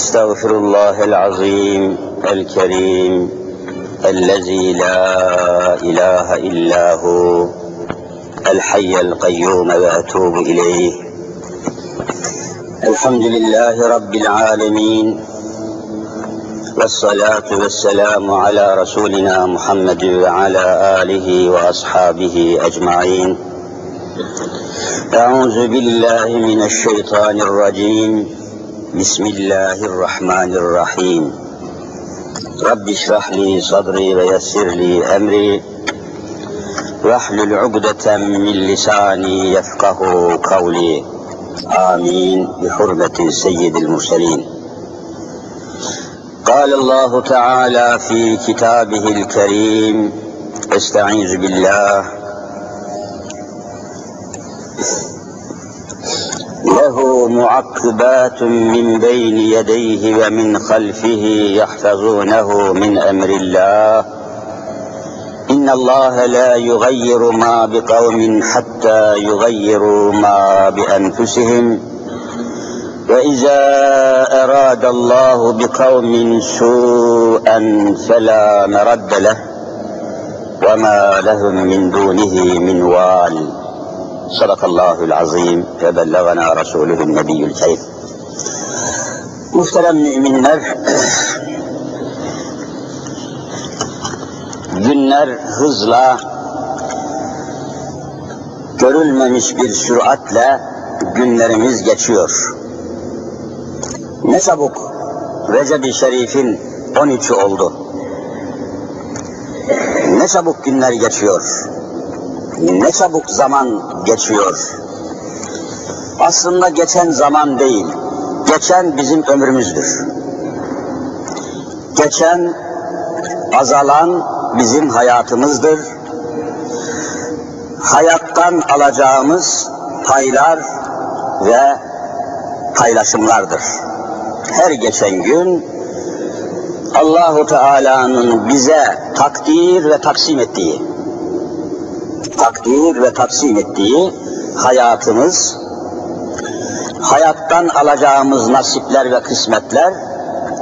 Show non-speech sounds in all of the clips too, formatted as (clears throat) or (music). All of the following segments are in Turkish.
أستغفر الله العظيم الكريم الذي لا إله إلا هو الحي القيوم وأتوب إليه. الحمد لله رب العالمين والصلاة والسلام على رسولنا محمد وعلى آله وأصحابه أجمعين. أعوذ بالله من الشيطان الرجيم. بسم الله الرحمن الرحيم. رب اشرح لي صدري ويسر لي أمري. واحلل عقدة من لساني يفقه قولي. آمين. بحرمة سيد المرسلين. قال الله تعالى في كتابه الكريم استعيذ بالله له معقبات من بين يديه ومن خلفه يحفظونه من أمر الله. إن الله لا يغير ما بقوم حتى يغيروا ما بأنفسهم. وإذا أراد الله بقوم سوءا فلا مرد له. وما لهم من دونه من وال. صدق الله العظيم ve bellagana Resulühün Nebiyyül Kerim. Muhterem müminler, günler hızla, görülmemiş bir süratle günlerimiz geçiyor. Ne çabuk Recep-i Şerif'in 13'ü oldu. Ne çabuk günler geçiyor ne çabuk zaman geçiyor. Aslında geçen zaman değil, geçen bizim ömrümüzdür. Geçen, azalan bizim hayatımızdır. Hayattan alacağımız paylar ve paylaşımlardır. Her geçen gün Allahu Teala'nın bize takdir ve taksim ettiği takdir ve taksim ettiği hayatımız, hayattan alacağımız nasipler ve kısmetler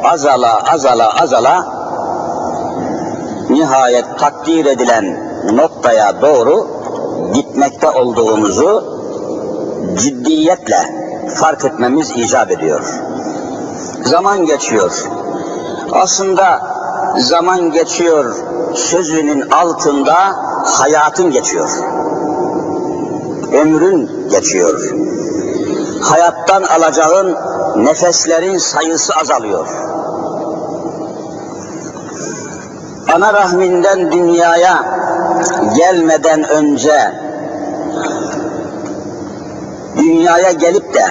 azala azala azala nihayet takdir edilen noktaya doğru gitmekte olduğumuzu ciddiyetle fark etmemiz icap ediyor. Zaman geçiyor. Aslında zaman geçiyor sözünün altında hayatın geçiyor. Ömrün geçiyor. Hayattan alacağın nefeslerin sayısı azalıyor. Ana rahminden dünyaya gelmeden önce dünyaya gelip de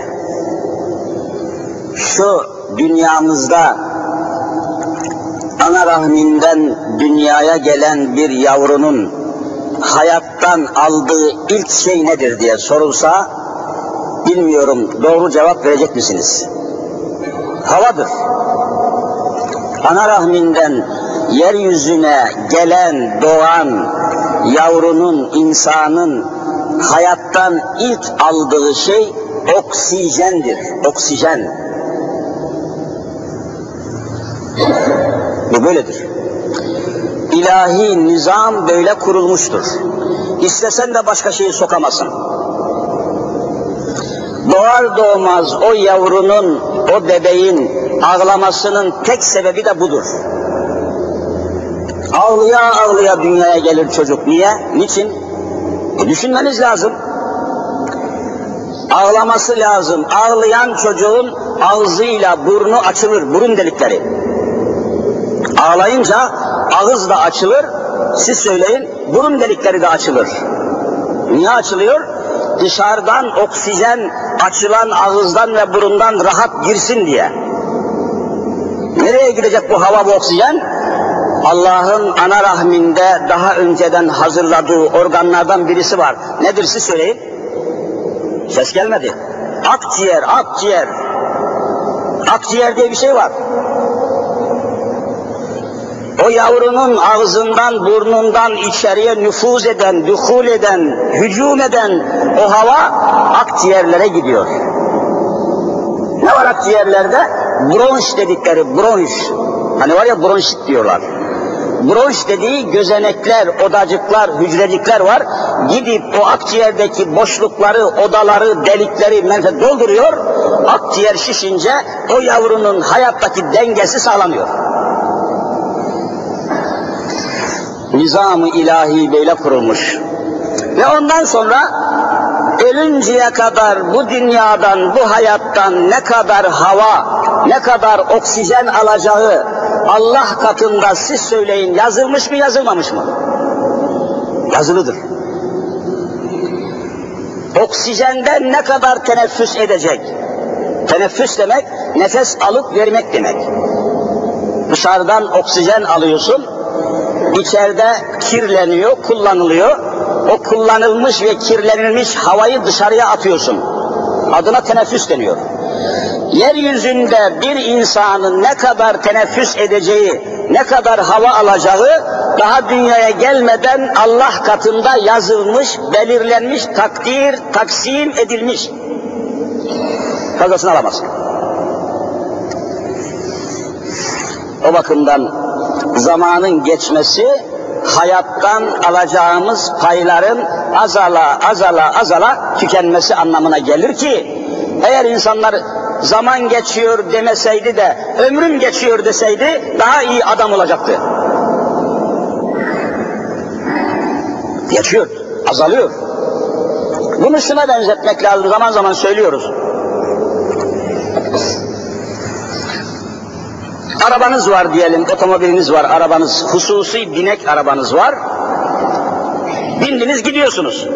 şu dünyamızda ana rahminden dünyaya gelen bir yavrunun hayattan aldığı ilk şey nedir diye sorulsa bilmiyorum doğru cevap verecek misiniz? Havadır. Ana rahminden yeryüzüne gelen, doğan yavrunun, insanın hayattan ilk aldığı şey oksijendir. Oksijen. Bu böyledir. İlahi nizam böyle kurulmuştur. İstesen de başka şeyi sokamazsın. Doğar doğmaz o yavrunun, o bebeğin ağlamasının tek sebebi de budur. Ağlıya ağlıya dünyaya gelir çocuk. Niye? Niçin? E düşünmeniz lazım. Ağlaması lazım. Ağlayan çocuğun ağzıyla burnu açılır, burun delikleri. Ağlayınca ağız da açılır, siz söyleyin, burun delikleri de açılır. Niye açılıyor? Dışarıdan oksijen açılan ağızdan ve burundan rahat girsin diye. Nereye gidecek bu hava bu oksijen? Allah'ın ana rahminde daha önceden hazırladığı organlardan birisi var. Nedir siz söyleyin? Ses gelmedi. Akciğer, akciğer. Akciğer diye bir şey var. O yavrunun ağzından, burnundan içeriye nüfuz eden, dühul eden, hücum eden o hava akciğerlere gidiyor. Ne var akciğerlerde? bronş dedikleri bronş, hani var ya bronşit diyorlar. Bronş dediği gözenekler, odacıklar, hücrecikler var. Gidip o akciğerdeki boşlukları, odaları, delikleri menfe dolduruyor. Akciğer şişince o yavrunun hayattaki dengesi sağlanıyor. Nizam-ı ilahi böyle kurulmuş. Ve ondan sonra ölünceye kadar bu dünyadan, bu hayattan ne kadar hava, ne kadar oksijen alacağı Allah katında siz söyleyin yazılmış mı yazılmamış mı? Yazılıdır. Oksijenden ne kadar teneffüs edecek? Teneffüs demek nefes alıp vermek demek. Dışarıdan oksijen alıyorsun, içeride kirleniyor, kullanılıyor. O kullanılmış ve kirlenilmiş havayı dışarıya atıyorsun. Adına teneffüs deniyor. Yeryüzünde bir insanın ne kadar teneffüs edeceği, ne kadar hava alacağı daha dünyaya gelmeden Allah katında yazılmış, belirlenmiş, takdir, taksim edilmiş. Fazlasını alamaz. O bakımdan zamanın geçmesi hayattan alacağımız payların azala azala azala tükenmesi anlamına gelir ki eğer insanlar zaman geçiyor demeseydi de ömrüm geçiyor deseydi daha iyi adam olacaktı. Geçiyor, azalıyor. Bunu şuna benzetmek lazım, zaman zaman söylüyoruz. Arabanız var diyelim, otomobiliniz var, arabanız, hususi binek arabanız var. Bindiniz gidiyorsunuz.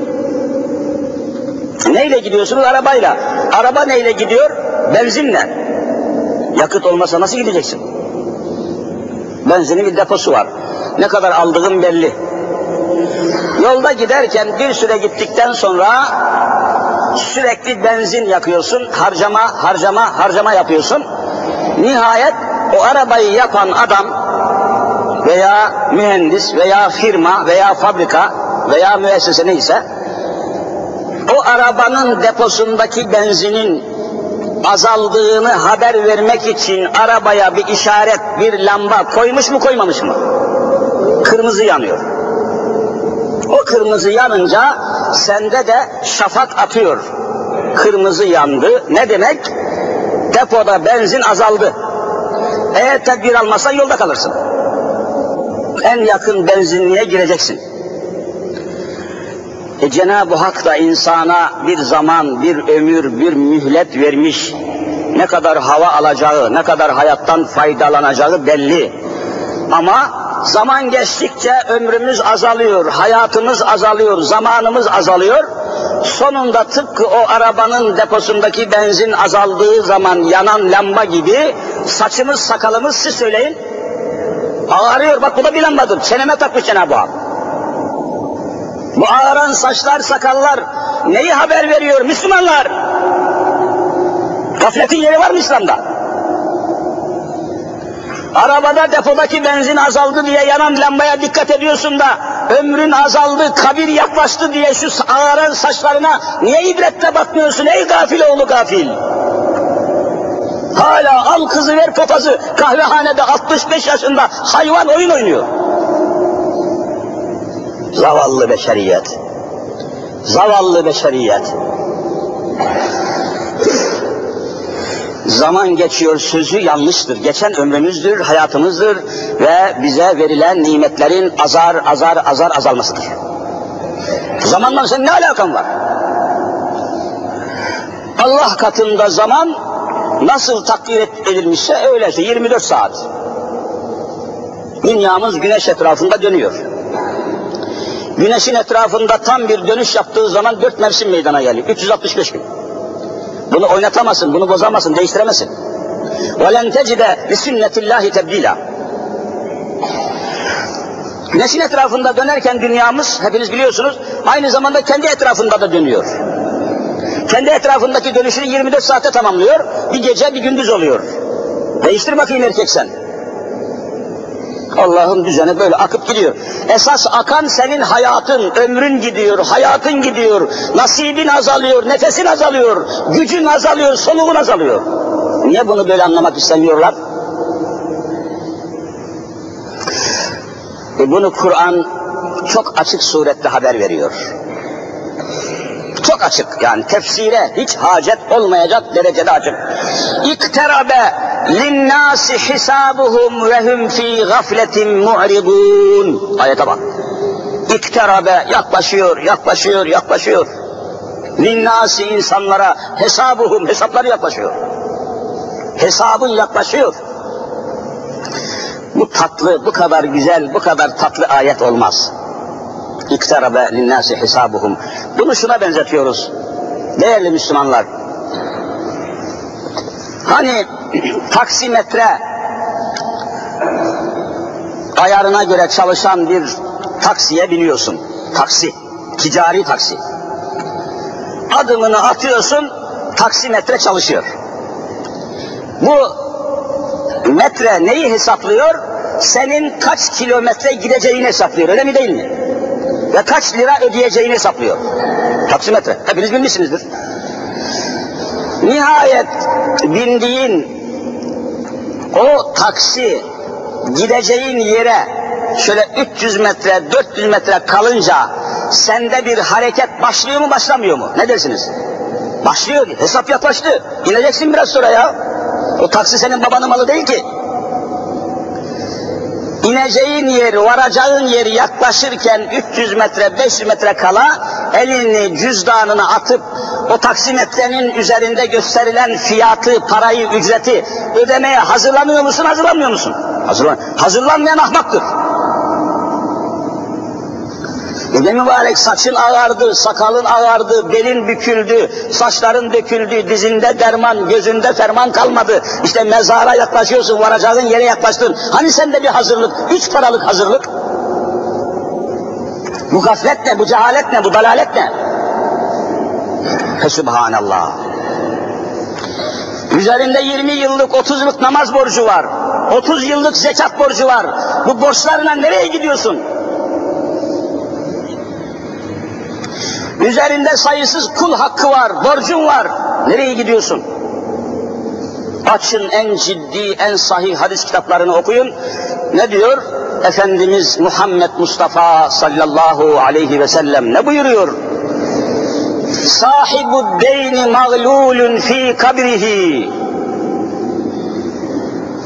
Neyle gidiyorsunuz? Arabayla. Araba neyle gidiyor? Benzinle. Yakıt olmasa nasıl gideceksin? Benzinin bir deposu var. Ne kadar aldığın belli. Yolda giderken bir süre gittikten sonra sürekli benzin yakıyorsun, harcama, harcama, harcama yapıyorsun. Nihayet o arabayı yapan adam veya mühendis veya firma veya fabrika veya müessese neyse o arabanın deposundaki benzinin azaldığını haber vermek için arabaya bir işaret, bir lamba koymuş mu koymamış mı? Kırmızı yanıyor. O kırmızı yanınca sende de şafak atıyor. Kırmızı yandı. Ne demek? Depoda benzin azaldı. Eğer tedbir almazsan yolda kalırsın. En yakın benzinliğe gireceksin. E Cenab-ı Hak da insana bir zaman, bir ömür, bir mühlet vermiş. Ne kadar hava alacağı, ne kadar hayattan faydalanacağı belli. Ama zaman geçtikçe ömrümüz azalıyor, hayatımız azalıyor, zamanımız azalıyor. Sonunda tıpkı o arabanın deposundaki benzin azaldığı zaman yanan lamba gibi saçımız sakalımız siz söyleyin. Ağarıyor bak bu da bir lambadır. Çeneme takmış Cenab-ı Hak. Bu ağaran saçlar, sakallar neyi haber veriyor Müslümanlar? Gafletin yeri var mı İslam'da? Arabada depodaki benzin azaldı diye yanan lambaya dikkat ediyorsun da ömrün azaldı, kabir yaklaştı diye şu ağaran saçlarına niye ibretle bakmıyorsun ey gafil oğlu gafil? Hala al kızı ver papazı kahvehanede 65 yaşında hayvan oyun oynuyor. Zavallı beşeriyet. Zavallı beşeriyet. Zaman geçiyor sözü yanlıştır. Geçen ömrümüzdür, hayatımızdır ve bize verilen nimetlerin azar azar azar azalmasıdır. Zamanla senin ne alakan var? Allah katında zaman nasıl takdir edilmişse öyleyse 24 saat. Dünyamız güneş etrafında dönüyor. Güneşin etrafında tam bir dönüş yaptığı zaman dört mevsim meydana geliyor. 365 gün. Bunu oynatamazsın, bunu bozamazsın, değiştiremezsin. وَلَنْ تَجِدَ لِسُنَّةِ اللّٰهِ تَبْد۪يلًا Güneşin etrafında dönerken dünyamız, hepiniz biliyorsunuz, aynı zamanda kendi etrafında da dönüyor. Kendi etrafındaki dönüşünü 24 saate tamamlıyor, bir gece bir gündüz oluyor. Değiştir bakayım erkek sen. Allah'ın düzeni böyle akıp gidiyor. Esas akan senin hayatın, ömrün gidiyor, hayatın gidiyor, nasibin azalıyor, nefesin azalıyor, gücün azalıyor, soluğun azalıyor. Niye bunu böyle anlamak istemiyorlar? E bunu Kur'an çok açık surette haber veriyor. Çok açık yani tefsire hiç hacet olmayacak derecede açık. İkterabe hisabuhum ve hum fî gafletin mu'ridûn. Ayete bak. İkterabe yaklaşıyor, yaklaşıyor, yaklaşıyor. Linnâsi insanlara hesabuhum, hesapları yaklaşıyor. Hesabın yaklaşıyor. Bu tatlı, bu kadar güzel, bu kadar tatlı ayet olmaz. İktarabe linnâsi hesabuhum. Bunu şuna benzetiyoruz. Değerli Müslümanlar. Hani (clears throat) taksimetre ayarına göre çalışan bir taksiye biniyorsun. Taksi, ticari taksi. Adımını atıyorsun, taksimetre çalışıyor. Bu metre neyi hesaplıyor? Senin kaç kilometre gideceğini hesaplıyor, öyle mi değil mi? Ve kaç lira ödeyeceğini hesaplıyor. Taksimetre, hepiniz bilmişsinizdir. Nihayet bindiğin o taksi gideceğin yere şöyle 300 metre, 400 metre kalınca sende bir hareket başlıyor mu başlamıyor mu? Ne dersiniz? Başlıyor. Hesap yaklaştı. İneceksin biraz sonra ya. O taksi senin babanın malı değil ki. İneceğin yer, varacağın yer yaklaşırken 300 metre, 500 metre kala elini cüzdanına atıp o taksimetrenin üzerinde gösterilen fiyatı, parayı, ücreti ödemeye hazırlanıyor musun, hazırlanmıyor musun? Hazırlan Hazırlanmayan ahmaktır. Gece mübarek saçın ağardı, sakalın ağardı, belin büküldü, saçların döküldü, dizinde derman, gözünde ferman kalmadı. İşte mezara yaklaşıyorsun, varacağın yere yaklaştın. Hani sende bir hazırlık, üç paralık hazırlık? Bu gaflet ne, bu cehalet ne, bu dalalet ne? Fesubhanallah. Üzerinde 20 yıllık, 30 yıllık namaz borcu var. 30 yıllık zekat borcu var. Bu borçlarla nereye gidiyorsun? Üzerinde sayısız kul hakkı var, borcun var. Nereye gidiyorsun? Açın en ciddi, en sahih hadis kitaplarını okuyun. Ne diyor? Efendimiz Muhammed Mustafa sallallahu aleyhi ve sellem ne buyuruyor? Sahibu deyni mağlulun fi kabrihi.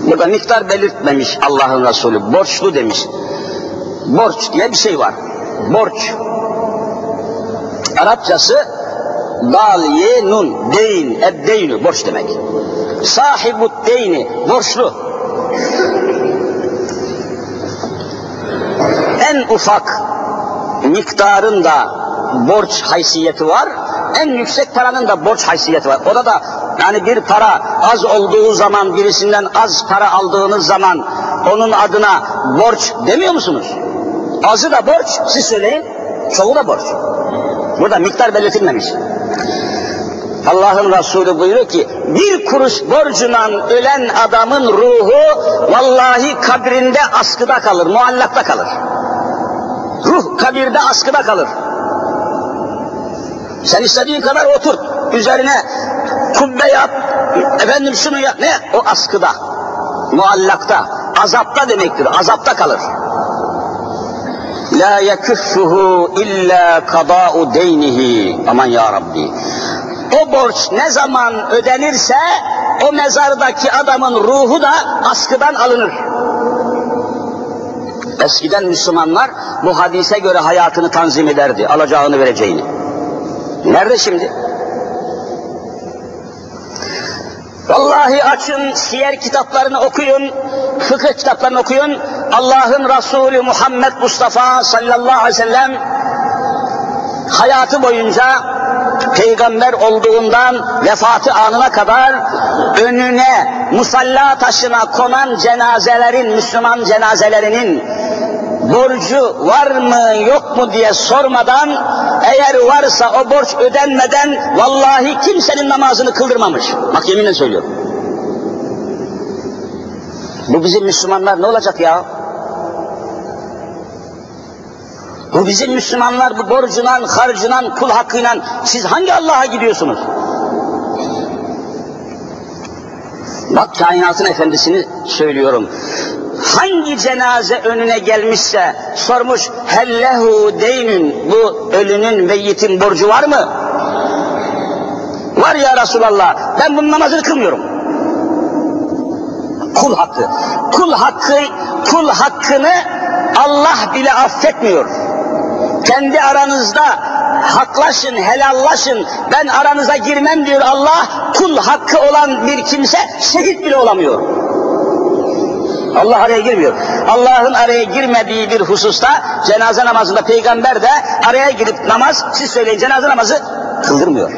Burada miktar belirtmemiş Allah'ın Resulü. Borçlu demiş. Borç diye bir şey var. Borç. Arapçası dal ye nun deyn eddeynu borç demek. Sahibu deyni borçlu. En ufak miktarın da borç haysiyeti var. En yüksek paranın da borç haysiyeti var. O da da yani bir para az olduğu zaman birisinden az para aldığınız zaman onun adına borç demiyor musunuz? Azı da borç, siz söyleyin. Çoğu da borç. Burada miktar belirtilmemiş. Allah'ın Resulü buyuruyor ki bir kuruş borcundan ölen adamın ruhu vallahi kabrinde askıda kalır, muallakta kalır. Ruh kabirde askıda kalır. Sen istediğin kadar otur, üzerine kubbe yap, efendim şunu yap, ne? O askıda, muallakta, azapta demektir, azapta kalır. La yekuffuhu illa kada'u deynihi. Aman ya Rabbi. O borç ne zaman ödenirse o mezardaki adamın ruhu da askıdan alınır. Eskiden Müslümanlar bu hadise göre hayatını tanzim ederdi, alacağını vereceğini. Nerede şimdi? Vallahi açın siyer kitaplarını okuyun, fıkıh kitaplarını okuyun. Allah'ın Resulü Muhammed Mustafa sallallahu aleyhi ve sellem hayatı boyunca peygamber olduğundan vefatı anına kadar önüne musalla taşına konan cenazelerin, Müslüman cenazelerinin borcu var mı yok mu diye sormadan eğer varsa o borç ödenmeden vallahi kimsenin namazını kıldırmamış. Bak yeminle söylüyorum. Bu bizim Müslümanlar ne olacak ya? Bu bizim Müslümanlar bu borcunan, harcınan, kul hakkıyla siz hangi Allah'a gidiyorsunuz? Bak kainatın efendisini söylüyorum. Hangi cenaze önüne gelmişse sormuş hellehu deynün bu ölünün meyyitin borcu var mı? Var ya Resulallah ben bunun namazını kılmıyorum. Kul hakkı. Kul hakkı, kul hakkını Allah bile affetmiyor. Kendi aranızda haklaşın, helallaşın, ben aranıza girmem diyor Allah, kul hakkı olan bir kimse şehit bile olamıyor. Allah araya girmiyor. Allah'ın araya girmediği bir hususta cenaze namazında peygamber de araya girip namaz, siz söyleyin cenaze namazı kıldırmıyor.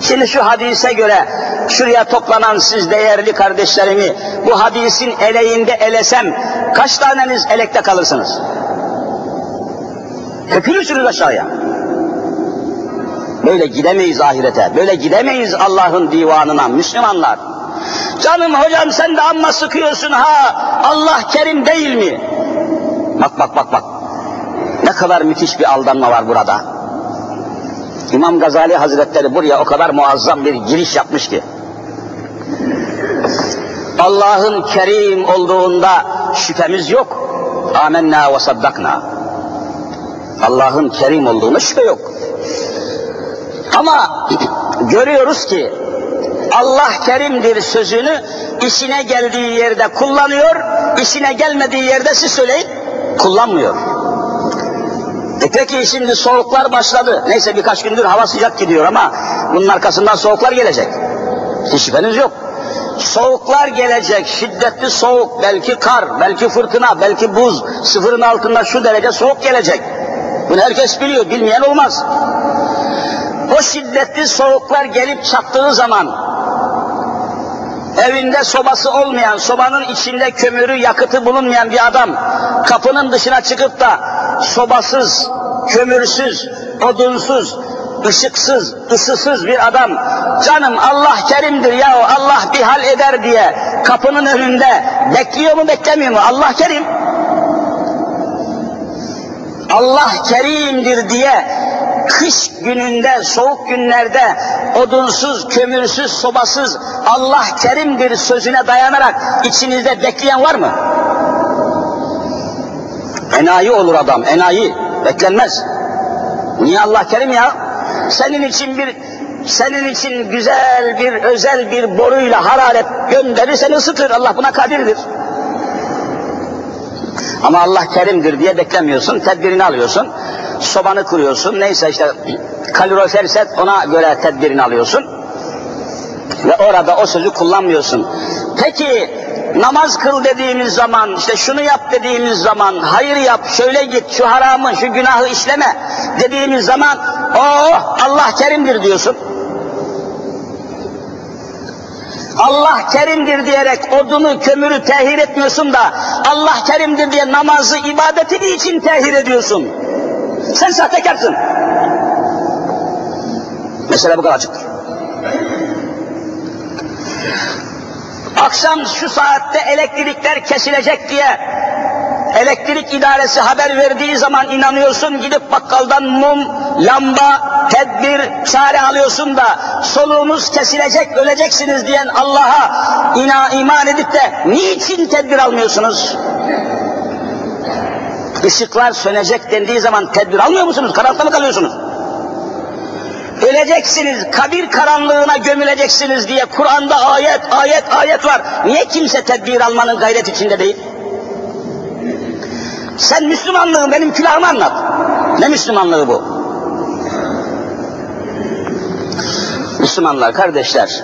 Şimdi şu hadise göre şuraya toplanan siz değerli kardeşlerimi bu hadisin eleğinde elesem kaç taneniz elekte kalırsınız? Hepiniz aşağıya. Böyle gidemeyiz ahirete, böyle gidemeyiz Allah'ın divanına Müslümanlar. Canım hocam sen de amma sıkıyorsun ha, Allah kerim değil mi? Bak bak bak bak. Ne kadar müthiş bir aldanma var burada. İmam Gazali Hazretleri buraya o kadar muazzam bir giriş yapmış ki. Allah'ın kerim olduğunda şüphemiz yok. Amenna ve saddakna. Allah'ın kerim olduğuna şüphe yok. Ama (clears throat) görüyoruz ki Allah kerimdir sözünü işine geldiği yerde kullanıyor, işine gelmediği yerde siz söyleyin kullanmıyor. E peki şimdi soğuklar başladı. Neyse birkaç gündür hava sıcak gidiyor ama bunun arkasından soğuklar gelecek. Hiç şüpheniz yok. Soğuklar gelecek, şiddetli soğuk, belki kar, belki fırtına, belki buz, sıfırın altında şu derece soğuk gelecek. Bunu herkes biliyor, bilmeyen olmaz. O şiddetli soğuklar gelip çattığı zaman, evinde sobası olmayan, sobanın içinde kömürü, yakıtı bulunmayan bir adam, kapının dışına çıkıp da sobasız, kömürsüz, odunsuz, ışıksız, ısısız bir adam, canım Allah kerimdir ya Allah bir hal eder diye kapının önünde bekliyor mu beklemiyor mu? Allah kerim. Allah kerimdir diye kış gününde, soğuk günlerde odunsuz, kömürsüz, sobasız Allah kerimdir sözüne dayanarak içinizde bekleyen var mı? Enayi olur adam, enayi. Beklenmez. Niye Allah kerim ya? Senin için bir senin için güzel bir özel bir boruyla hararet gönderir seni ısıtır. Allah buna kadirdir. Ama Allah kerimdir diye beklemiyorsun, tedbirini alıyorsun. Sobanı kuruyorsun, neyse işte kalorifer set ona göre tedbirini alıyorsun. Ve orada o sözü kullanmıyorsun. Peki namaz kıl dediğimiz zaman, işte şunu yap dediğimiz zaman, hayır yap, şöyle git, şu haramı, şu günahı işleme dediğimiz zaman, oh Allah kerimdir diyorsun. Allah kerimdir diyerek odunu, kömürü tehir etmiyorsun da Allah kerimdir diye namazı, ibadeti için tehir ediyorsun. Sen sahtekarsın. Mesela bu kadar açıktır. Akşam şu saatte elektrikler kesilecek diye elektrik idaresi haber verdiği zaman inanıyorsun gidip bakkaldan mum, lamba, tedbir, çare alıyorsun da soluğunuz kesilecek, öleceksiniz diyen Allah'a ina, iman edip de niçin tedbir almıyorsunuz? Işıklar sönecek dendiği zaman tedbir almıyor musunuz? Karanlıkta mı kalıyorsunuz? Öleceksiniz, kabir karanlığına gömüleceksiniz diye Kur'an'da ayet, ayet, ayet var. Niye kimse tedbir almanın gayret içinde değil? Sen Müslümanlığı benim külahıma anlat. Ne Müslümanlığı bu? Müslümanlar, kardeşler,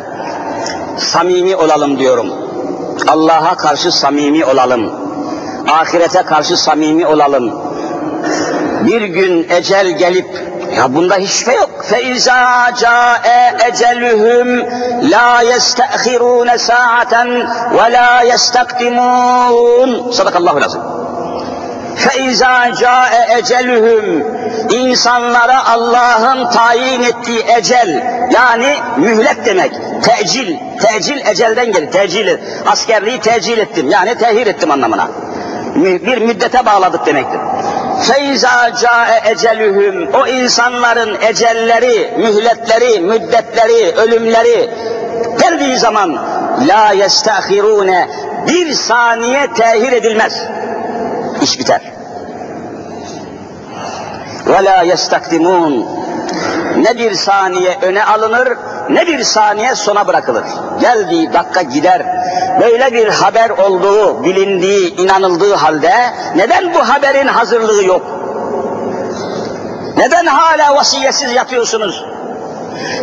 samimi olalım diyorum. Allah'a karşı samimi olalım. Ahirete karşı samimi olalım. Bir gün ecel gelip ya bunda hiç şüphe yok. فَاِذَا جَاءَ اَجَلُهُمْ لَا يَسْتَأْخِرُونَ سَاعَةً وَلَا يَسْتَقْدِمُونَ Sadakallahu lazım. فَاِذَا جَاءَ اَجَلُهُمْ İnsanlara Allah'ın tayin ettiği ecel, yani mühlet demek, tecil, tecil ecelden gelir, tecil, askerliği tecil ettim, yani tehir ettim anlamına. Bir müddete bağladık demektir. Feyza cae ecelühüm o insanların ecelleri, mühletleri, müddetleri, ölümleri geldiği zaman la yestahirune bir saniye tehir edilmez. İş biter. Ve la yestakdimun ne bir saniye öne alınır ne bir saniye sona bırakılır. Geldiği dakika gider. Böyle bir haber olduğu, bilindiği, inanıldığı halde neden bu haberin hazırlığı yok? Neden hala vasiyetsiz yatıyorsunuz?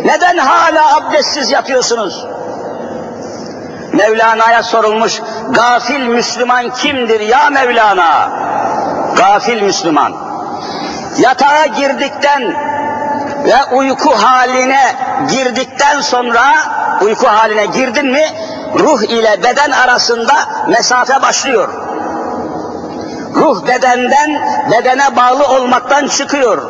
Neden hala abdestsiz yatıyorsunuz? Mevlana'ya sorulmuş, gafil Müslüman kimdir ya Mevlana? Gafil Müslüman. Yatağa girdikten ve uyku haline girdikten sonra, uyku haline girdin mi, ruh ile beden arasında mesafe başlıyor. Ruh bedenden, bedene bağlı olmaktan çıkıyor.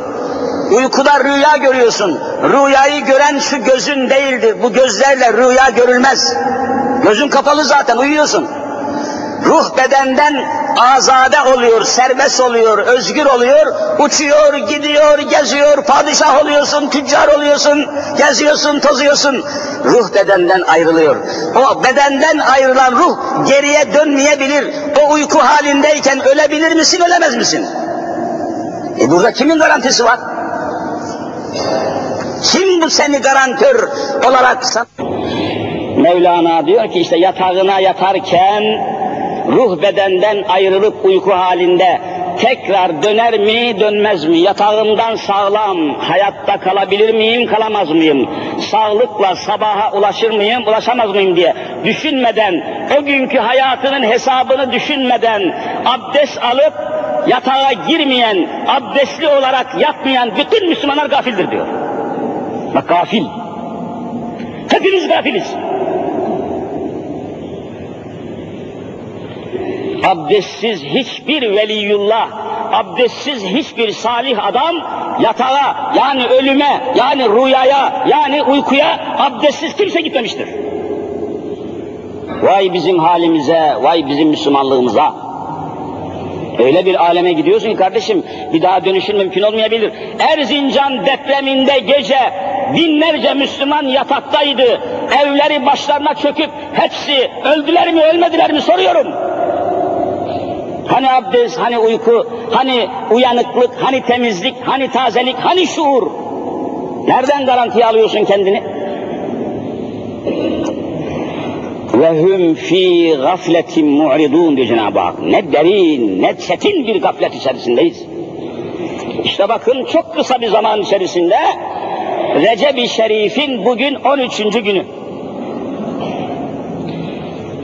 Uykuda rüya görüyorsun. Rüyayı gören şu gözün değildir. Bu gözlerle rüya görülmez. Gözün kapalı zaten uyuyorsun. Ruh bedenden azade oluyor, serbest oluyor, özgür oluyor, uçuyor, gidiyor, geziyor, padişah oluyorsun, tüccar oluyorsun, geziyorsun, tozuyorsun. Ruh bedenden ayrılıyor. O bedenden ayrılan ruh geriye dönmeyebilir. O uyku halindeyken ölebilir misin, ölemez misin? E burada kimin garantisi var? Kim bu seni garantör olarak san? Mevlana diyor ki işte yatağına yatarken ruh bedenden ayrılıp uyku halinde tekrar döner mi dönmez mi? Yatağımdan sağlam hayatta kalabilir miyim kalamaz mıyım? Sağlıkla sabaha ulaşır mıyım ulaşamaz mıyım diye düşünmeden o günkü hayatının hesabını düşünmeden abdest alıp yatağa girmeyen, abdestli olarak yatmayan bütün Müslümanlar gafildir diyor. Bak gafil. Hepimiz gafiliz. Abdestsiz hiçbir veliyullah, abdestsiz hiçbir salih adam yatağa yani ölüme yani rüyaya yani uykuya abdestsiz kimse gitmemiştir. Vay bizim halimize, vay bizim Müslümanlığımıza. Öyle bir aleme gidiyorsun ki kardeşim bir daha dönüşün mümkün olmayabilir. Erzincan depreminde gece binlerce Müslüman yataktaydı. Evleri başlarına çöküp hepsi öldüler mi ölmediler mi soruyorum. Hani abdest, hani uyku, hani uyanıklık, hani temizlik, hani tazelik, hani şuur? Nereden garantiye alıyorsun kendini? ve hum fi gafletin mu'ridun diyor Cenab-ı Hak. Ne derin, ne çetin bir gaflet içerisindeyiz. İşte bakın çok kısa bir zaman içerisinde Recep-i Şerif'in bugün 13. günü.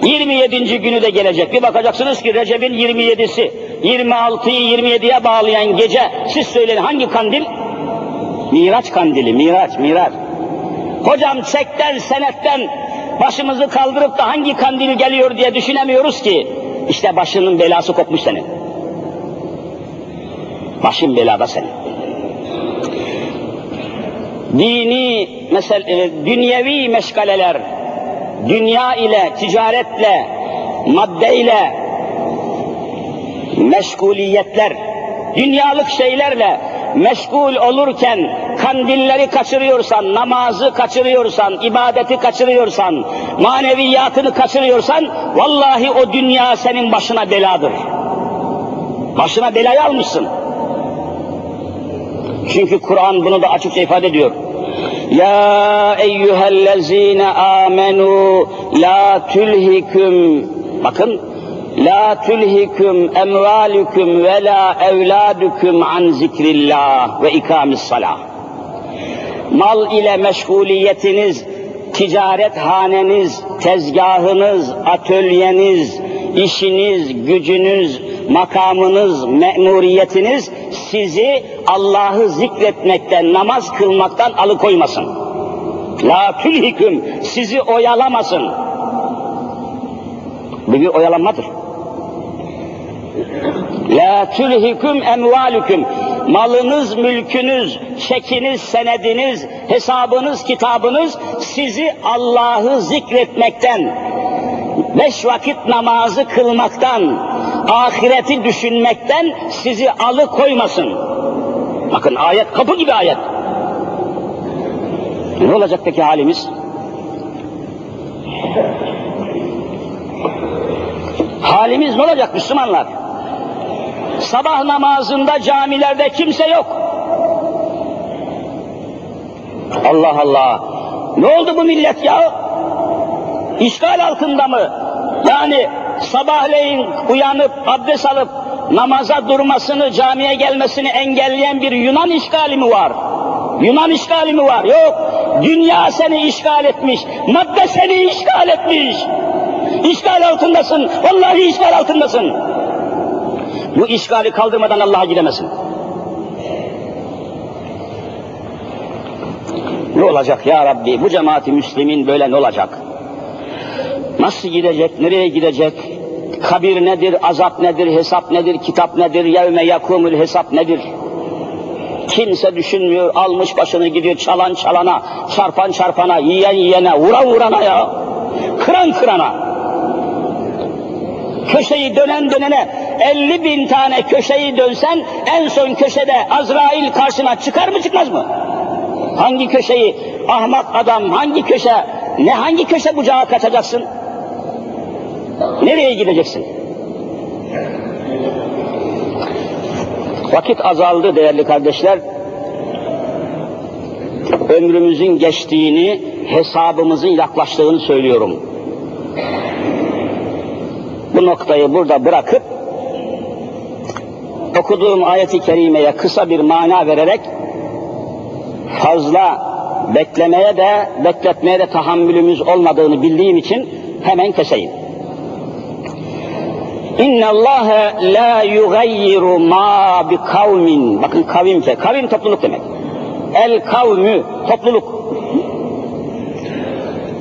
27. günü de gelecek. Bir bakacaksınız ki Recep'in 27'si, 26'yı 27'ye bağlayan gece, siz söyleyin hangi kandil? Miraç kandili, Miraç, Miraç. Hocam çekten, senetten başımızı kaldırıp da hangi kandil geliyor diye düşünemiyoruz ki. İşte başının belası kopmuş senin. Başın belada senin. Dini, mesela e, dünyevi meşgaleler, dünya ile, ticaretle, maddeyle, meşguliyetler, dünyalık şeylerle meşgul olurken kandilleri kaçırıyorsan, namazı kaçırıyorsan, ibadeti kaçırıyorsan, maneviyatını kaçırıyorsan, vallahi o dünya senin başına beladır. Başına belayı almışsın. Çünkü Kur'an bunu da açıkça ifade ediyor. Ya eyyühellezine amenu la tülhiküm bakın La tulhikum emvalukum ve la evladukum an zikrillah ve ikamis salah. Mal ile meşguliyetiniz, ticaret haneniz, tezgahınız, atölyeniz, işiniz, gücünüz, makamınız, memuriyetiniz sizi Allah'ı zikretmekten, namaz kılmaktan alıkoymasın. La tülhiküm, sizi oyalamasın. Bu bir oyalanmadır. La tülhiküm emvalüküm. Malınız, mülkünüz, çekiniz, senediniz, hesabınız, kitabınız sizi Allah'ı zikretmekten, beş vakit namazı kılmaktan, ahireti düşünmekten sizi alıkoymasın. Bakın ayet kapı gibi ayet. Ne olacak peki halimiz? Halimiz ne olacak Müslümanlar? Sabah namazında camilerde kimse yok. Allah Allah. Ne oldu bu millet ya? İşgal altında mı? Yani sabahleyin uyanıp abdest alıp namaza durmasını, camiye gelmesini engelleyen bir Yunan işgali mi var? Yunan işgali mi var? Yok. Dünya seni işgal etmiş. Madde seni işgal etmiş. İşgal altındasın. Vallahi işgal altındasın. Bu işgali kaldırmadan Allah'a gidemezsin. Ne olacak ya Rabbi? Bu cemaati Müslümin böyle ne olacak? Nasıl gidecek? Nereye gidecek? Kabir nedir? Azap nedir? Hesap nedir? Kitap nedir? Yevme yakumul hesap nedir? Kimse düşünmüyor, almış başını gidiyor çalan çalana, çarpan çarpana, yiyen yiyene, vuran vurana ya, kıran kırana. Köşeyi dönen dönene, 50 bin tane köşeyi dönsen, en son köşede Azrail karşına çıkar mı çıkmaz mı? Hangi köşeyi, ahmak adam, hangi köşe, ne hangi köşe bucağa kaçacaksın? Nereye gideceksin? Vakit azaldı değerli kardeşler. Ömrümüzün geçtiğini, hesabımızın yaklaştığını söylüyorum. Bu noktayı burada bırakıp okuduğum ayeti kerimeye kısa bir mana vererek fazla beklemeye de bekletmeye de tahammülümüz olmadığını bildiğim için hemen keseyim. İnna Allah la yugayyiru ma bi kavmin. Bakın kavim ke. Kavim topluluk demek. El kavmü topluluk.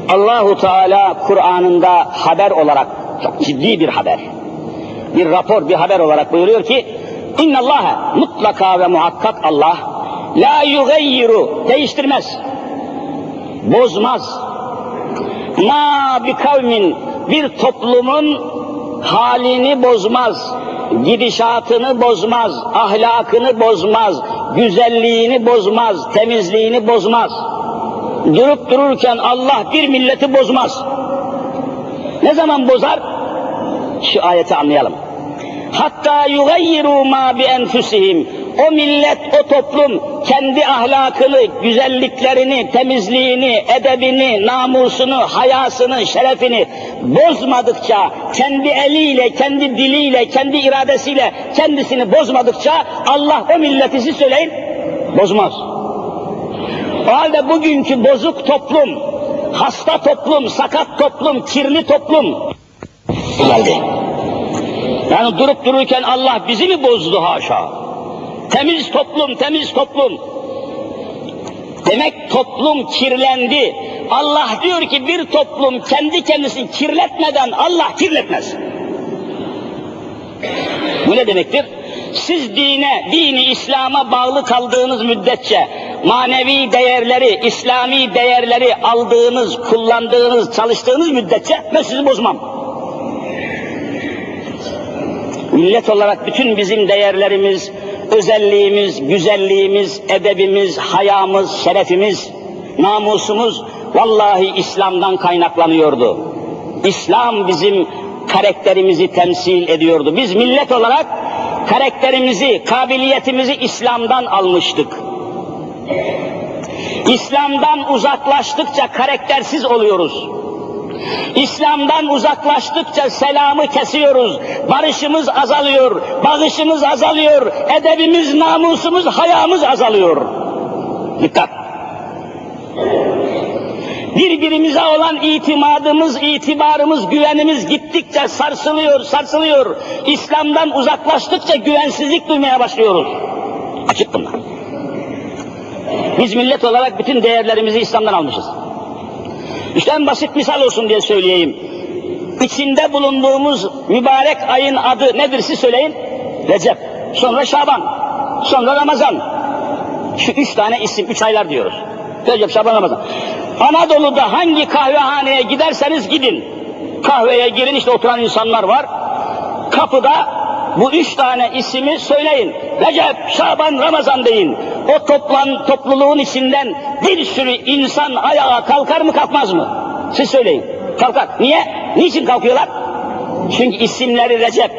Allahu Teala Kur'an'ında haber olarak çok ciddi bir haber. Bir rapor, bir haber olarak buyuruyor ki İnna Allah mutlaka ve muhakkak Allah la yugayyiru değiştirmez. Bozmaz. Ma bi kavmin bir toplumun halini bozmaz, gidişatını bozmaz, ahlakını bozmaz, güzelliğini bozmaz, temizliğini bozmaz. Durup dururken Allah bir milleti bozmaz. Ne zaman bozar? Şu ayeti anlayalım. Hatta yugayyiru ma bi enfusihim. O millet, o toplum kendi ahlakını, güzelliklerini, temizliğini, edebini, namusunu, hayasını, şerefini bozmadıkça, kendi eliyle, kendi diliyle, kendi iradesiyle kendisini bozmadıkça Allah o milleti siz söyleyin bozmaz. O halde bugünkü bozuk toplum, hasta toplum, sakat toplum, kirli toplum geldi. Yani durup dururken Allah bizi mi bozdu haşa? Temiz toplum, temiz toplum. Demek toplum kirlendi. Allah diyor ki bir toplum kendi kendisini kirletmeden Allah kirletmez. Bu ne demektir? Siz dine, dini İslam'a bağlı kaldığınız müddetçe manevi değerleri, İslami değerleri aldığınız, kullandığınız, çalıştığınız müddetçe ben sizi bozmam. Millet olarak bütün bizim değerlerimiz, özelliğimiz, güzelliğimiz, edebimiz, hayamız, şerefimiz, namusumuz vallahi İslam'dan kaynaklanıyordu. İslam bizim karakterimizi temsil ediyordu. Biz millet olarak karakterimizi, kabiliyetimizi İslam'dan almıştık. İslam'dan uzaklaştıkça karaktersiz oluyoruz. İslam'dan uzaklaştıkça selamı kesiyoruz, barışımız azalıyor, bağışımız azalıyor, edebimiz, namusumuz, hayamız azalıyor. Dikkat! Birbirimize olan itimadımız, itibarımız, güvenimiz gittikçe sarsılıyor, sarsılıyor. İslam'dan uzaklaştıkça güvensizlik duymaya başlıyoruz. Açık bunlar. Biz millet olarak bütün değerlerimizi İslam'dan almışız. İşte en basit misal olsun diye söyleyeyim. İçinde bulunduğumuz mübarek ayın adı nedir siz söyleyin? Recep, sonra Şaban, sonra Ramazan. Şu üç tane isim, üç aylar diyoruz. Recep, Şaban, Ramazan. Anadolu'da hangi kahvehaneye giderseniz gidin. Kahveye girin işte oturan insanlar var. Kapıda bu üç tane ismi söyleyin. Recep, Şaban, Ramazan deyin. O toplan, topluluğun içinden bir sürü insan ayağa kalkar mı kalkmaz mı? Siz söyleyin. Kalkar. Niye? Niçin kalkıyorlar? Çünkü isimleri Recep,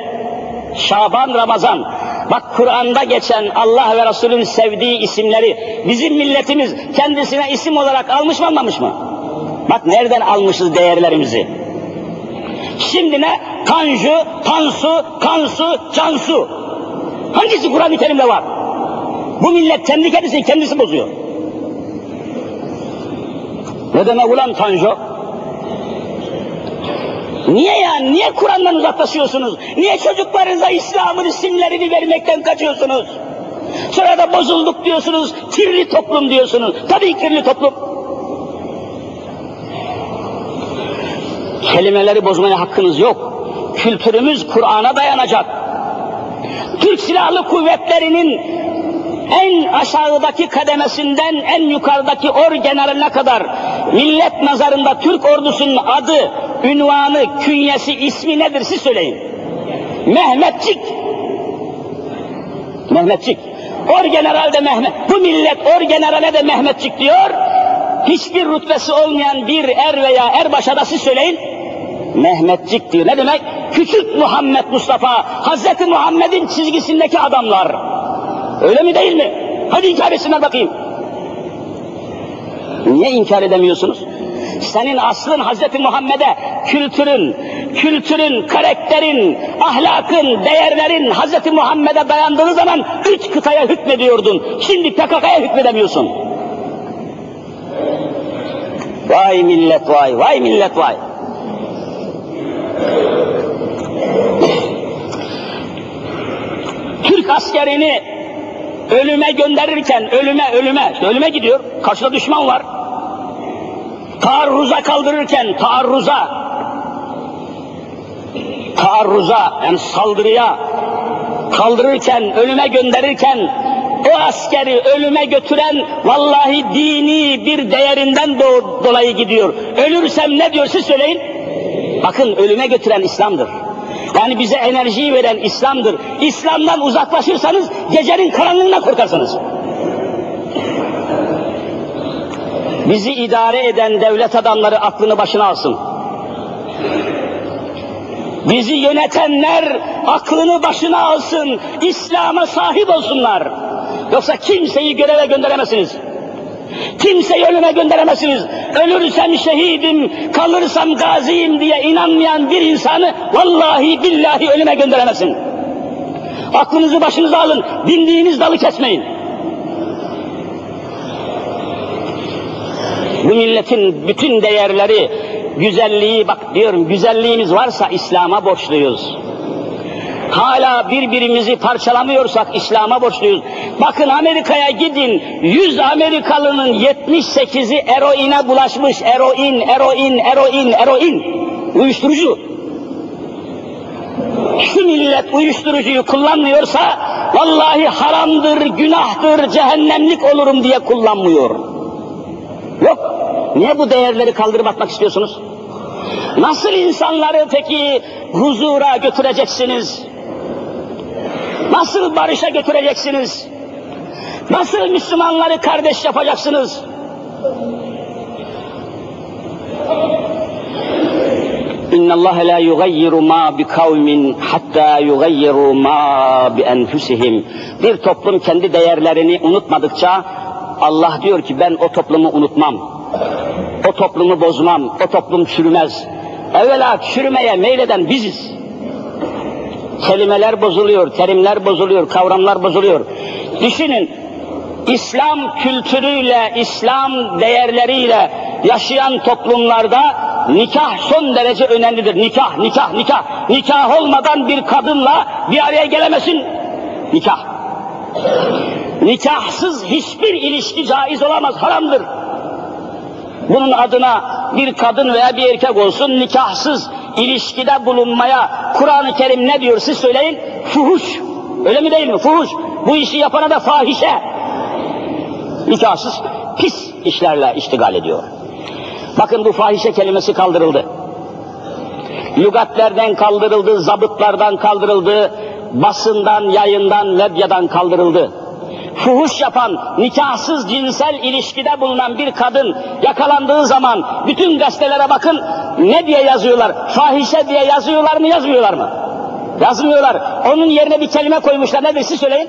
Şaban, Ramazan. Bak Kur'an'da geçen Allah ve Resul'ün sevdiği isimleri bizim milletimiz kendisine isim olarak almış mı almamış mı? Bak nereden almışız değerlerimizi. Şimdi ne? Tanju, Tansu, Kansu, Cansu. Hangisi Kur'an-ı Kerim'de var? Bu millet kendi kendisini kendisi bozuyor. Ne demek ulan Tanju? Niye yani? Niye Kur'an'dan uzaklaşıyorsunuz? Niye çocuklarınıza İslam'ın isimlerini vermekten kaçıyorsunuz? Sonra da bozulduk diyorsunuz, kirli toplum diyorsunuz. Tabii kirli toplum. Kelimeleri bozmaya hakkınız yok. Kültürümüz Kur'an'a dayanacak. Türk Silahlı Kuvvetleri'nin en aşağıdaki kademesinden en yukarıdaki orgeneraline kadar millet nazarında Türk ordusunun adı, ünvanı, künyesi, ismi nedir siz söyleyin. Mehmetçik. Mehmetçik. Orgeneral de Mehmet. Bu millet orgenerale de Mehmetçik diyor. Hiçbir rütbesi olmayan bir er veya erbaşa da siz söyleyin. Mehmetçik diyor. Ne demek? Küçük Muhammed Mustafa, Hazreti Muhammed'in çizgisindeki adamlar. Öyle mi değil mi? Hadi inkar bakayım. Niye inkar edemiyorsunuz? Senin aslın Hazreti Muhammed'e kültürün, kültürün, karakterin, ahlakın, değerlerin Hazreti Muhammed'e dayandığı zaman üç kıtaya hükmediyordun. Şimdi PKK'ya hükmedemiyorsun. Vay millet vay, vay millet vay. Türk askerini ölüme gönderirken, ölüme, ölüme, ölüme gidiyor, karşıda düşman var. Taarruza kaldırırken, taarruza, taarruza, yani saldırıya kaldırırken, ölüme gönderirken, o askeri ölüme götüren vallahi dini bir değerinden do dolayı gidiyor. Ölürsem ne diyor siz söyleyin. Bakın ölüme götüren İslam'dır. Yani bize enerjiyi veren İslam'dır. İslam'dan uzaklaşırsanız gecenin karanlığına korkarsınız. Bizi idare eden devlet adamları aklını başına alsın. Bizi yönetenler aklını başına alsın, İslam'a sahip olsunlar. Yoksa kimseyi göreve gönderemezsiniz. Kimseyi ölüme gönderemezsiniz. Ölürsem şehidim, kalırsam gaziyim diye inanmayan bir insanı vallahi billahi ölüme gönderemezsin. Aklınızı başınıza alın, bindiğiniz dalı kesmeyin. Bu milletin bütün değerleri, güzelliği, bak diyorum güzelliğimiz varsa İslam'a borçluyuz. Hala birbirimizi parçalamıyorsak İslam'a borçluyuz. Bakın Amerika'ya gidin, 100 Amerikalının 78'i eroine bulaşmış. Eroin, eroin, eroin, eroin. Uyuşturucu. Şu millet uyuşturucuyu kullanmıyorsa vallahi haramdır, günahtır, cehennemlik olurum diye kullanmıyor. Yok. Niye bu değerleri kaldırıp atmak istiyorsunuz? Nasıl insanları peki huzura götüreceksiniz? Nasıl barışa götüreceksiniz? Nasıl Müslümanları kardeş yapacaksınız? İnna Allah la yugayyiru ma bi kavmin hatta yugayyiru ma bi enfusihim. Bir toplum kendi değerlerini unutmadıkça Allah diyor ki ben o toplumu unutmam. O toplumu bozmam. O toplum çürümez. Evvela çürümeye meyleden biziz. Kelimeler bozuluyor, terimler bozuluyor, kavramlar bozuluyor. Düşünün, İslam kültürüyle, İslam değerleriyle yaşayan toplumlarda nikah son derece önemlidir. Nikah, nikah, nikah. Nikah olmadan bir kadınla bir araya gelemesin. Nikah. Nikahsız hiçbir ilişki caiz olamaz, haramdır. Bunun adına bir kadın veya bir erkek olsun nikahsız ilişkide bulunmaya Kur'an-ı Kerim ne diyor siz söyleyin? Fuhuş. Öyle mi değil mi? Fuhuş. Bu işi yapana da fahişe. Nikahsız pis işlerle iştigal ediyor. Bakın bu fahişe kelimesi kaldırıldı. Lügatlerden kaldırıldı, zabıtlardan kaldırıldı, basından, yayından, medyadan kaldırıldı. Fuhuş yapan, nikahsız cinsel ilişkide bulunan bir kadın yakalandığı zaman bütün gazetelere bakın ne diye yazıyorlar? Fahişe diye yazıyorlar mı yazmıyorlar mı? Yazmıyorlar. Onun yerine bir kelime koymuşlar. Nedir siz söyleyin?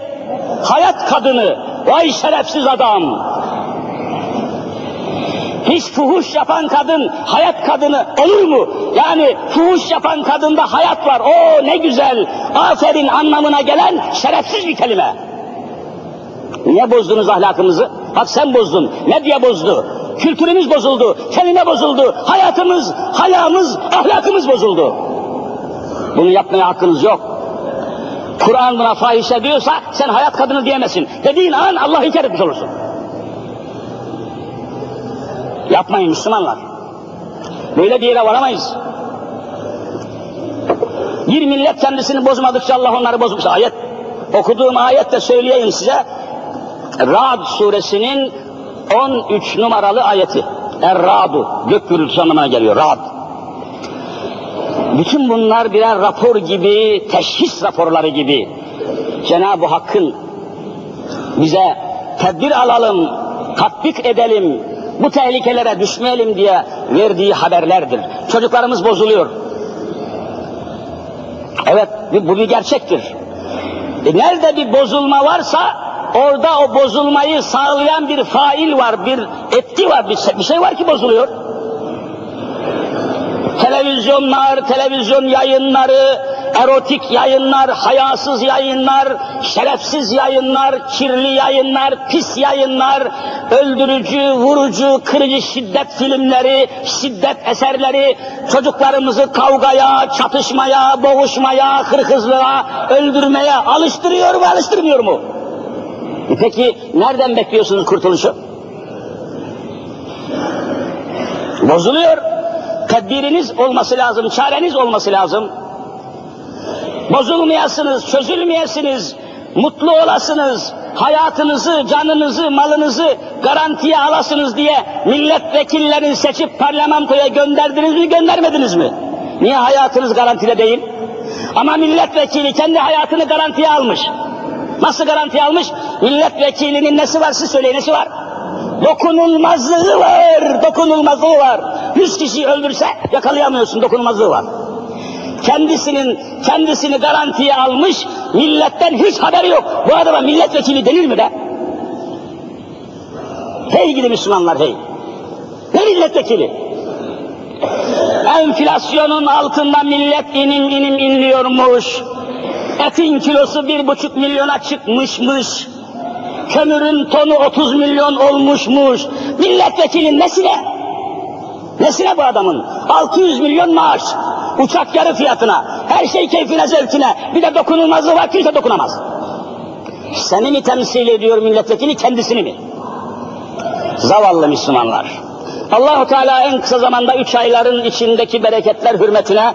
Hayat kadını. Vay şerefsiz adam. Hiç fuhuş yapan kadın, hayat kadını olur mu? Yani fuhuş yapan kadında hayat var. O ne güzel, aferin anlamına gelen şerefsiz bir kelime. Niye bozdunuz ahlakımızı? Bak sen bozdun. Medya bozdu. Kültürümüz bozuldu. Kelime bozuldu. Hayatımız, hayamız, ahlakımız bozuldu. Bunu yapmaya hakkınız yok. Kur'an buna fahişe diyorsa sen hayat kadını diyemezsin. Dediğin an Allah inkar etmiş olursun. Yapmayın Müslümanlar. Böyle bir yere varamayız. Bir millet kendisini bozmadıkça Allah onları bozmuş. Ayet, okuduğum ayette söyleyeyim size. Ra'd suresinin 13 numaralı ayeti. Er-Ra'du, gök gürültüsü anlamına geliyor, Ra'd. Bütün bunlar birer rapor gibi, teşhis raporları gibi. Cenab-ı Hakk'ın bize tedbir alalım, tatbik edelim, bu tehlikelere düşmeyelim diye verdiği haberlerdir. Çocuklarımız bozuluyor. Evet, bu bir gerçektir. E nerede bir bozulma varsa orada o bozulmayı sağlayan bir fail var, bir etki var, bir, şey var ki bozuluyor. Televizyonlar, televizyon yayınları, erotik yayınlar, hayasız yayınlar, şerefsiz yayınlar, kirli yayınlar, pis yayınlar, öldürücü, vurucu, kırıcı şiddet filmleri, şiddet eserleri, çocuklarımızı kavgaya, çatışmaya, boğuşmaya, hırkızlığa, öldürmeye alıştırıyor mu, alıştırmıyor mu? E Peki nereden bekliyorsunuz kurtuluşu? Bozuluyor. Tedbiriniz olması lazım, çareniz olması lazım. Bozulmayasınız, çözülmeyesiniz, mutlu olasınız, hayatınızı, canınızı, malınızı garantiye alasınız diye milletvekillerini seçip parlamentoya gönderdiniz mi, göndermediniz mi? Niye hayatınız garantide değil? Ama milletvekili kendi hayatını garantiye almış. Nasıl garantiye almış? Milletvekilinin nesi var siz söyleyin nesi var? Dokunulmazlığı var, dokunulmazlığı var. Yüz kişi öldürse yakalayamıyorsun, dokunulmazlığı var. Kendisinin, kendisini garantiye almış, milletten hiç haberi yok. Bu adama milletvekili denir mi de? Hey gidi Müslümanlar hey! Ne milletvekili? Enflasyonun altında millet inim inim inliyormuş. Etin kilosu bir buçuk milyona çıkmışmış. Kömürün tonu 30 milyon olmuşmuş. Milletvekilinin nesine? Nesine bu adamın? 600 milyon maaş. Uçak yarı fiyatına. Her şey keyfine zevkine. Bir de dokunulmazlığı var kimse dokunamaz. Seni mi temsil ediyor milletvekili kendisini mi? Zavallı Müslümanlar. Allahu Teala en kısa zamanda üç ayların içindeki bereketler hürmetine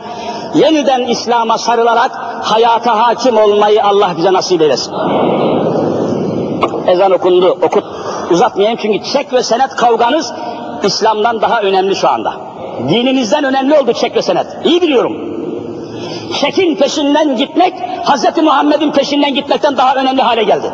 yeniden İslam'a sarılarak hayata hakim olmayı Allah bize nasip eylesin. Ezan okundu, okut. Uzatmayayım çünkü çek ve senet kavganız İslam'dan daha önemli şu anda. Dininizden önemli oldu çek ve senet. İyi biliyorum. Çekin peşinden gitmek, Hz. Muhammed'in peşinden gitmekten daha önemli hale geldi.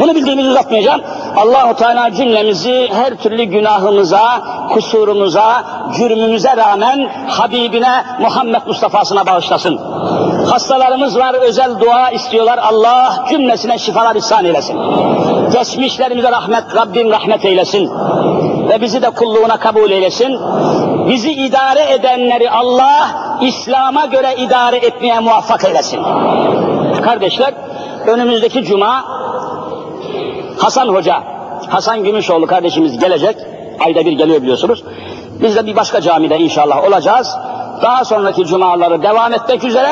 Bunu bildiğimizi uzatmayacağım. Allahu Teala cümlemizi her türlü günahımıza, kusurumuza, cürmümüze rağmen Habibine Muhammed Mustafa'sına bağışlasın. Hastalarımız var, özel dua istiyorlar. Allah cümlesine şifalar ihsan eylesin. Geçmişlerimize rahmet, Rabbim rahmet eylesin. Ve bizi de kulluğuna kabul eylesin. Bizi idare edenleri Allah İslam'a göre idare etmeye muvaffak eylesin. Kardeşler, önümüzdeki cuma Hasan Hoca, Hasan Gümüşoğlu kardeşimiz gelecek. Ayda bir geliyor biliyorsunuz. Biz de bir başka camide inşallah olacağız. Daha sonraki cumaları devam etmek üzere